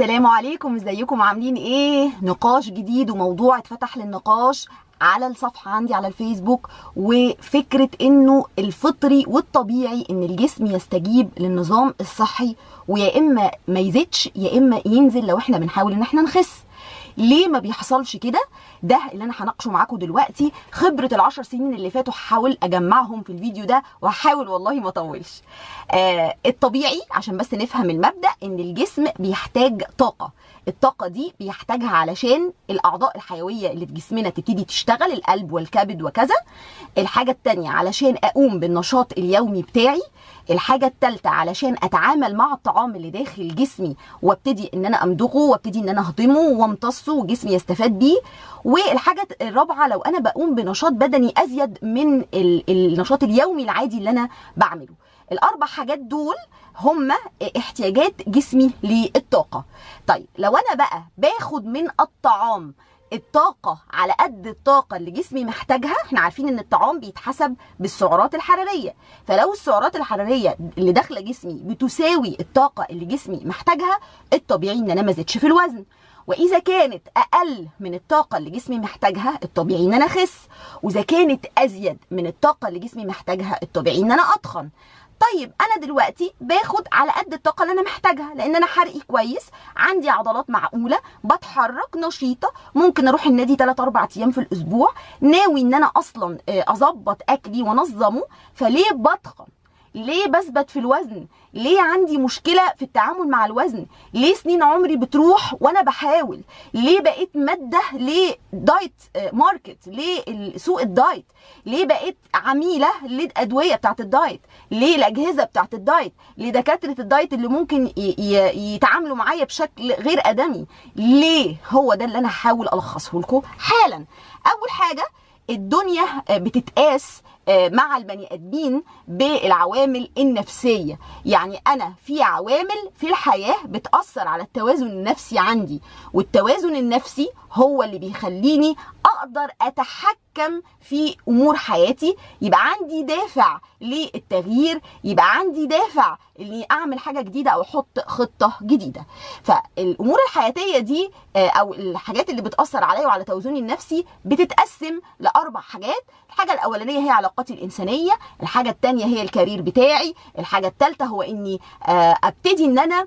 السلام عليكم. ازيكم؟ عاملين إيه؟ نقاش جديد وموضوع اتفتح للنقاش على الصفحة عندي على الفيسبوك وفكرة إنه الفطري والطبيعي إن الجسم يستجيب للنظام الصحي ويا إما ما يزيدش يا إما ينزل لو إحنا بنحاول إن إحنا نخس. ليه ما بيحصلش كده؟ ده اللي أنا هناقشه معاكم دلوقتي. خبرة العشر سنين اللي فاتوا هحاول أجمعهم في الفيديو ده وهحاول والله ما اطولش آه الطبيعي عشان بس نفهم المبدأ إن الجسم بيحتاج طاقة. الطاقة دي بيحتاجها علشان الأعضاء الحيوية اللي في جسمنا تبتدي تشتغل القلب والكبد وكذا. الحاجة التانية علشان أقوم بالنشاط اليومي بتاعي الحاجة الثالثه علشان أتعامل مع الطعام اللي داخل جسمي وأبتدي إن أنا أمضغه وأبتدي إن أنا أهضمه وامتصه وجسمي يستفاد بيه. والحاجة الرابعة لو أنا بقوم بنشاط بدني أزيد من النشاط اليومي العادي اللي أنا بعمله. الأربع حاجات دول هم احتياجات جسمي للطاقة. طيب لو أنا بقى باخد من الطعام الطاقة على قد الطاقة اللي جسمي محتاجها إحنا عارفين إن الطعام بيتحسب بالسعرات الحرارية. فلو السعرات الحرارية اللي داخلة جسمي بتساوي الطاقة اللي جسمي محتاجها الطبيعي إن أنا ما زدش في الوزن. وإذا كانت أقل من الطاقة اللي جسمي محتاجها الطبيعي إن أنا أخس. وإذا كانت أزيد من الطاقة اللي جسمي محتاجها الطبيعي إن أنا أتخن. طيب أنا دلوقتي باخد على قد الطاقة اللي أنا محتاجها لأن أنا حرقي كويس عندي عضلات معقولة بتحرك نشيطة ممكن أروح النادي 3 4 أيام في الأسبوع ناوي إن أنا أصلا أظبط أكلي وأنظمه فليه بتخن؟ ليه بثبت في الوزن؟ ليه عندي مشكلة في التعامل مع الوزن؟ ليه سنين عمري بتروح وأنا بحاول؟ ليه بقيت مادة ل diet market؟ ليه سوق الدايت؟ ليه بقيت عميلة للأدوية بتاعت الدايت؟ ليه الأجهزة بتاعت الدايت؟ لدكاترة الدايت اللي ممكن يتعاملوا معايا بشكل غير أدمي؟ ليه هو ده اللي أنا هحاول ألخصه لكم حالا؟ أول حاجة الدنيا بتتقاس مع البني آدمين بالعوامل النفسية. يعني أنا في عوامل في الحياة بتأثر على التوازن النفسي عندي والتوازن النفسي هو اللي بيخليني أقدر أتحكم في أمور حياتي. يبقى عندي دافع للتغيير يبقى عندي دافع إني أعمل حاجة جديدة أو أحط خطة جديدة. فالأمور الحياتية دي أو الحاجات اللي بتأثر عليا وعلى توازني النفسي بتتقسم لأربع حاجات. الحاجة الأولانية هي علاقاتي الإنسانية الحاجة الثانية هي الكارير بتاعي الحاجة الثالثه هو إني أبتدي إن أنا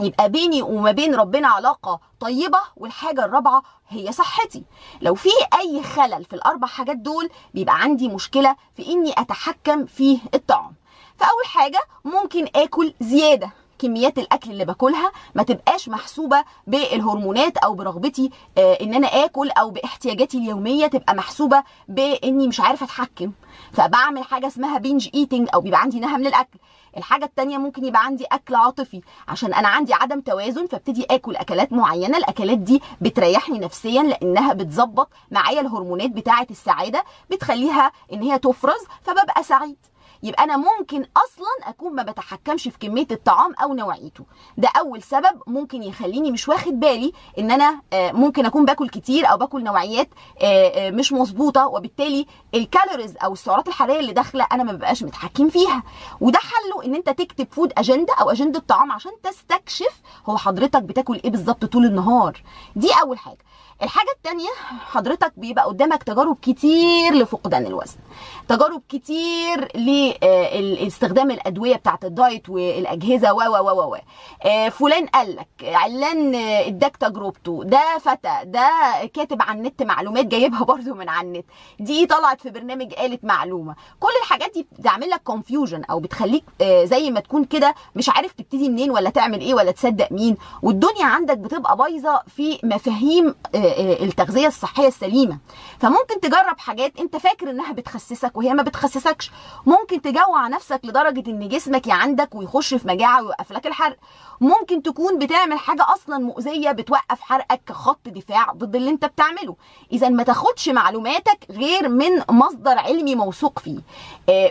يبقى بيني وما بين ربنا علاقة طيبة والحاجة الرابعة هي صحتي. لو في أي خلل في الأربع حاجات دول بيبقى عندي مشكلة في إني أتحكم في الطعام. فأول حاجة ممكن آكل زيادة. كميات الأكل اللي باكلها ما تبقاش محسوبة بالهرمونات أو برغبتي آه إن أنا آكل أو باحتياجاتي اليومية تبقى محسوبة بإني مش عارفة أتحكم. فبعمل حاجة اسمها binge eating أو بيبقى عندي نهم للأكل. الحاجة التانية ممكن يبقى عندي أكل عاطفي. عشان أنا عندي عدم توازن فابتدي آكل أكلات معينة. الأكلات دي بتريحني نفسيا لأنها بتظبط معايا الهرمونات بتاعة السعادة بتخليها إن هي تفرز فببقى سعيد. يبقى أنا ممكن أصلا أكون ما بتحكمش في كمية الطعام أو نوعيته. ده أول سبب ممكن يخليني مش واخد بالي إن أنا ممكن أكون باكل كتير أو باكل نوعيات مش مظبوطة وبالتالي ال calories أو السعرات الحرارية اللي داخلة أنا ما ببقاش متحكم فيها. وده حله إن أنت تكتب food agenda أو اجنده طعام عشان تستكشف هو حضرتك بتاكل إيه بالظبط طول النهار. دي أول حاجة. الحاجة التانية حضرتك بيبقى قدامك تجارب كتير لفقدان الوزن. تجارب كتير لاستخدام الأدوية بتاعت الدايت والأجهزة و و و و فلان قال لك علان اداك تجربته. ده فتي ده كاتب على النت معلومات جايبها برضو من على النت. دي طلعت في برنامج قالت معلومة. كل الحاجات دي بتعمل لك كونفيوجن أو بتخليك زي ما تكون كده مش عارف تبتدي منين ولا تعمل إيه ولا تصدق مين. والدنيا عندك بتبقى بايظة في مفاهيم التغذية الصحية السليمة. فممكن تجرب حاجات انت فاكر انها بتخسسك وهي ما بتخسسكش. ممكن تجوع نفسك لدرجة ان جسمك عندك ويخش في مجاعة ويوقف لك الحرق. ممكن تكون بتعمل حاجة أصلا مؤذية بتوقف حرقك كخط دفاع ضد اللي انت بتعمله. اذا ما تاخدش معلوماتك غير من مصدر علمي موثوق فيه.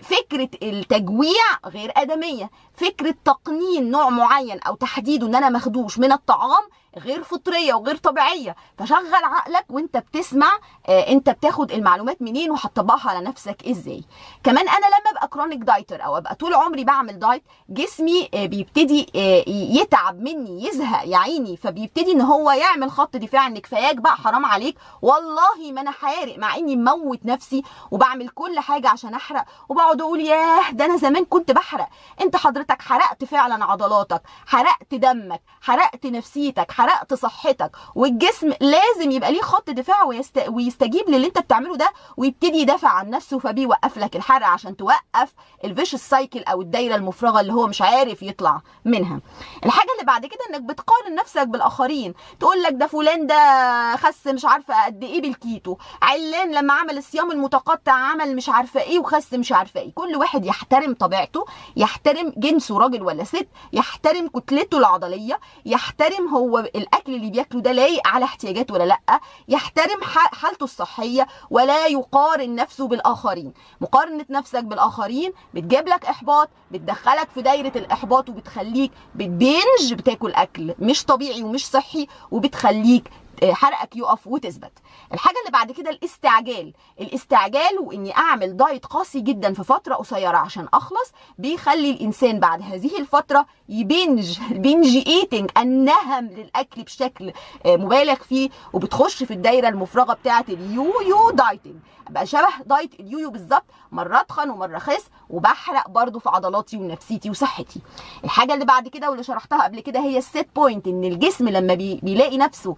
فكرة التجويع غير آدمية. فكرة تقنين نوع معين أو تحديده إن أنا مخدوش من الطعام غير فطرية وغير طبيعية. فشغل عقلك وانت بتسمع آه انت بتاخد المعلومات منين وهتطبقها على نفسك إزاي. كمان أنا لما أبقى chronic dieter أو أبقى طول عمري بعمل دايت جسمي آه بيبتدي آه يتعب مني يزهق يا عيني. فبيبتدي إن هو يعمل خط دفاع إن كفاياك بقى حرام عليك. والله ما أنا حارق مع إني مموت نفسي وبعمل كل حاجة عشان أحرق. وبقعد أقول ياه ده أنا زمان كنت بحرق. أنت حضرتك حرقت فعلا عضلاتك حرقت دمك حرقت نفسيتك حرقت صحتك والجسم لازم يبقى ليه خط دفاع ويست... ويستجيب للي انت بتعمله ده ويبتدي يدافع عن نفسه فبيوقف لك الحرق عشان توقف ال vicious cycle أو الدايرة المفرغة اللي هو مش عارف يطلع منها. الحاجة اللي بعد كده إنك بتقارن نفسك بالآخرين تقول لك ده فلان ده خس مش عارفة قد إيه بالكيتو علان لما عمل الصيام المتقطع عمل مش عارفة إيه وخس مش عارفة إيه. كل واحد يحترم طبيعته يحترم جنسه راجل ولا ست يحترم كتلته العضلية يحترم هو الأكل اللي بياكله ده لايق على احتياجاته ولا لأ. يحترم حالته الصحية ولا يقارن نفسه بالآخرين. مقارنة نفسك بالآخرين بتجيب لك إحباط بتدخلك في دايرة الإحباط وبتخليك بت binge بتاكل أكل مش طبيعي ومش صحي وبتخليك حرقك يقف وتثبت. الحاجة اللي بعد كده الاستعجال. الاستعجال وإني أعمل دايت قاسي جدا في فترة قصيرة عشان أخلص بيخلي الإنسان بعد هذه الفترة ي binge. ال binge eating النهم للأكل بشكل مبالغ فيه وبتخش في الدايرة المفرغة بتاعة ال yo-yo dieting أبقى شبه دايت اليويو بالظبط. مرة أتخن ومرة خس وبحرق برضو في عضلاتي ونفسيتي وصحتي. الحاجة اللي بعد كده واللي شرحتها قبل كده هي ال set point إن الجسم لما بي بيلاقي نفسه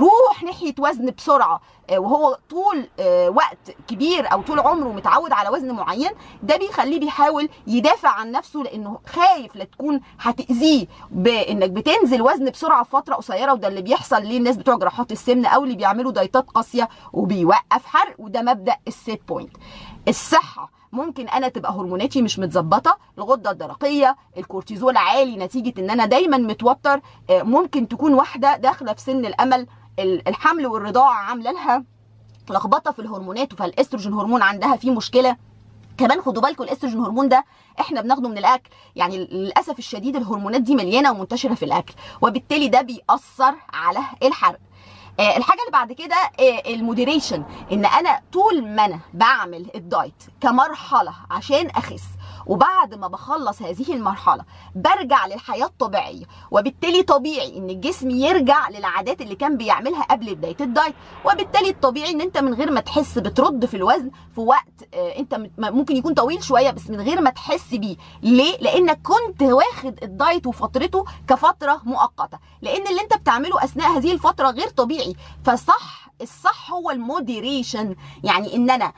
بيروح ناحية وزن بسرعة. وهو طول وقت كبير أو طول عمره متعود على وزن معين ده بيخليه بيحاول يدافع عن نفسه لأنه خايف لا تكون هتأذيه بإنك بتنزل وزن بسرعة في فترة قصيرة وده اللي بيحصل للناس بتوع جراحات السمنه أو اللي بيعملوا دايتات قاسية وبيوقف حرق وده مبدأ ال set point. الصحة ممكن أنا تبقى هرموناتي مش متظبطة الغدة الدرقية الكورتيزول عالي نتيجة إن أنا دايما متوتر ممكن تكون واحدة داخلة في سن الأمل الحمل والرضاعة عاملة لها لخبطة في الهرمونات فالإستروجين هرمون عندها فيه مشكلة. كمان خدوا بالكم الإستروجين هرمون ده إحنا بناخده من الأكل. يعني للأسف الشديد الهرمونات دي مليانة ومنتشرة في الأكل وبالتالي ده بيأثر على الحرق. آه الحاجة اللي بعد كده آه ال moderation إن أنا طول ما أنا بعمل الدايت كمرحلة عشان أخس وبعد ما بخلص هذه المرحلة برجع للحياة الطبيعية وبالتالي طبيعي إن الجسم يرجع للعادات اللي كان بيعملها قبل بداية الدايت وبالتالي الطبيعي إن أنت من غير ما تحس بترد في الوزن في وقت آه أنت ممكن يكون طويل شوية بس من غير ما تحس بيه. ليه؟ لأنك كنت واخد الدايت وفترته كفترة مؤقتة. لأن اللي أنت بتعمله أثناء هذه الفترة غير طبيعي. فصح الصح هو ال moderation يعني إن أنا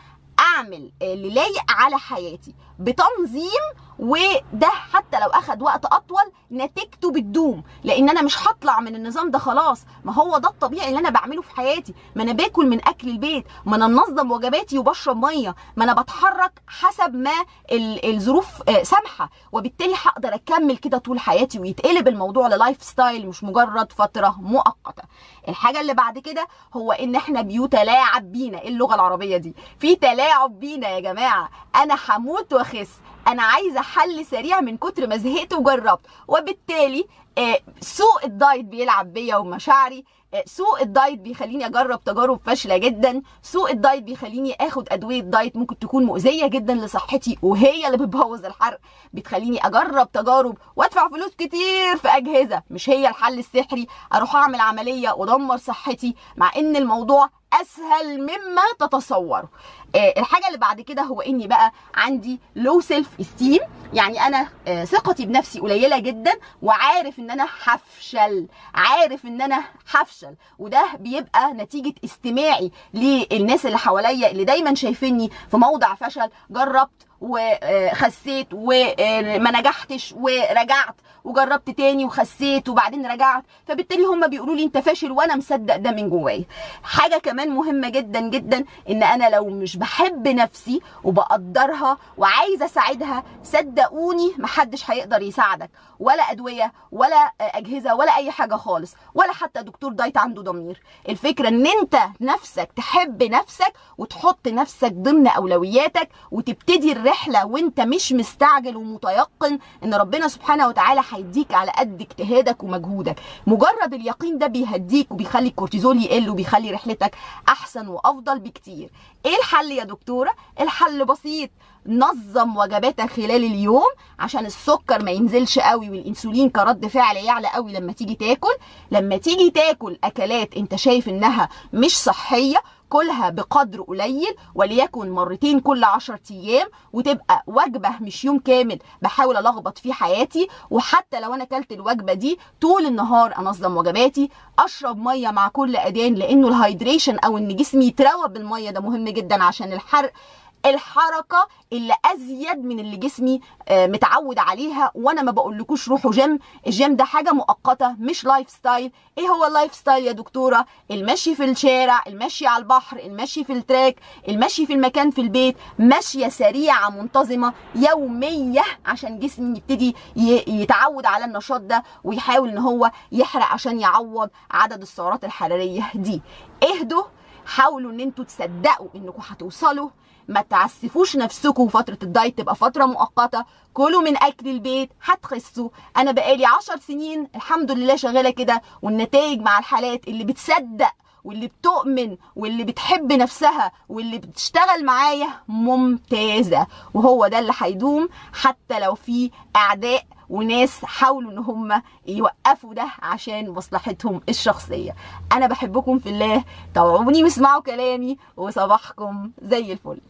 أعمل اللي لايق على حياتي بتنظيم وده حتى لو أخد وقت أطول نتيجته بتدوم. لأن أنا مش هطلع من النظام ده خلاص. ما هو ده الطبيعي اللي أنا بعمله في حياتي. ما أنا باكل من أكل البيت ما أنا منظم وجباتي وبشرب مية. ما أنا بتحرك حسب ما الظروف سامحة. وبالتالي هقدر أكمل كده طول حياتي ويتقلب الموضوع ل lifestyle مش مجرد فترة مؤقتة. الحاجة اللي بعد كده هو إن إحنا بيتلاعب بينا اللغة العربية دي. في تلاعب بينا يا جماعة. أنا هموت وأخس. أنا عايزة حل سريع من كتر ما زهقت وجربت. وبالتالي سوق ال diet بيلعب بيا ومشاعري. سوق ال diet بيخليني أجرب تجارب فاشلة جدا. سوق ال diet بيخليني آخد أدوية diet ممكن تكون مؤذية جدا لصحتي وهي اللي بتبوظ الحرق. بتخليني أجرب تجارب وأدفع فلوس كتير في أجهزة مش هي الحل السحري. أروح أعمل عملية وأدمر صحتي مع إن الموضوع أسهل مما تتصوروا آه الحاجة اللي بعد كده هو إني بقى عندي لو سيلف استيم يعني أنا آه ثقتي بنفسي قليلة جدا وعارف إن أنا هفشل عارف إن أنا هفشل. وده بيبقى نتيجة استماعي للناس اللي حواليا اللي دايما شايفيني في موضع فشل. جربت وخسيت وما نجحتش ورجعت وجربت تاني وخسيت وبعدين رجعت. فبالتالي هم بيقولوا لي انت فاشل وأنا مصدق ده من جوايا. حاجة كمان مهمة جدا جدا إن أنا لو مش بحب نفسي وبقدرها وعايزه أساعدها صدقوني محدش هيقدر يساعدك. ولا أدوية ولا أجهزة ولا أي حاجة خالص. ولا حتى دكتور دايت عنده ضمير. الفكرة إن أنت نفسك تحب نفسك وتحط نفسك ضمن أولوياتك وتبتدي الرحله وانت مش مستعجل ومتيقن إن ربنا سبحانه وتعالى هيديك على قد اجتهادك ومجهودك. مجرد اليقين ده بيهديك وبيخلي الكورتيزول يقل وبيخلي رحلتك أحسن وأفضل بكتير. إيه الحل يا دكتورة؟ الحل بسيط. نظم وجباتك خلال اليوم عشان السكر ما ينزلش قوي والإنسولين كرد فعل يعلى قوي لما تيجي تاكل. لما تيجي تاكل أكلات أنت شايف إنها مش صحية كلها بقدر قليل وليكن مرتين كل عشر أيام وتبقى وجبة مش يوم كامل بحاول ألخبط فيه حياتي. وحتى لو أنا أكلت الوجبة دي طول النهار أنظم وجباتي أشرب مية مع كل اذان لأنه ال hydration أو إن جسمي يتروى بالمية ده مهم جدا عشان الحرق الحركة اللي أزيد من اللي جسمي متعود عليها وأنا ما بقولكوش روحوا جيم. الجيم ده حاجة مؤقتة مش lifestyle إيه هو ال lifestyle يا دكتورة؟ المشي في الشارع المشي على البحر المشي في ال track المشي في المكان في البيت. مشية سريعة منتظمة يومية عشان جسمي يبتدي يتعود على النشاط ده ويحاول إن هو يحرق عشان يعوض عدد السعرات الحرارية دي. اهدوا حاولوا ان أنتوا تصدقوا انكم هتوصلوا. ما تعسفوش نفسكم فترة ال diet تبقى فترة مؤقتة. كلوا من أكل البيت هتخسوا. أنا بقالي عشر سنين الحمد لله شغالة كده والنتائج مع الحالات اللي بتصدق واللي بتؤمن واللي بتحب نفسها واللي بتشتغل معايا ممتازة. وهو ده اللي هيدوم حتى لو في أعداء وناس حاولوا إن هم يوقفوا ده عشان مصلحتهم الشخصية. أنا بحبكم في الله. توعوني واسمعوا كلامي. وصباحكم زي الفل.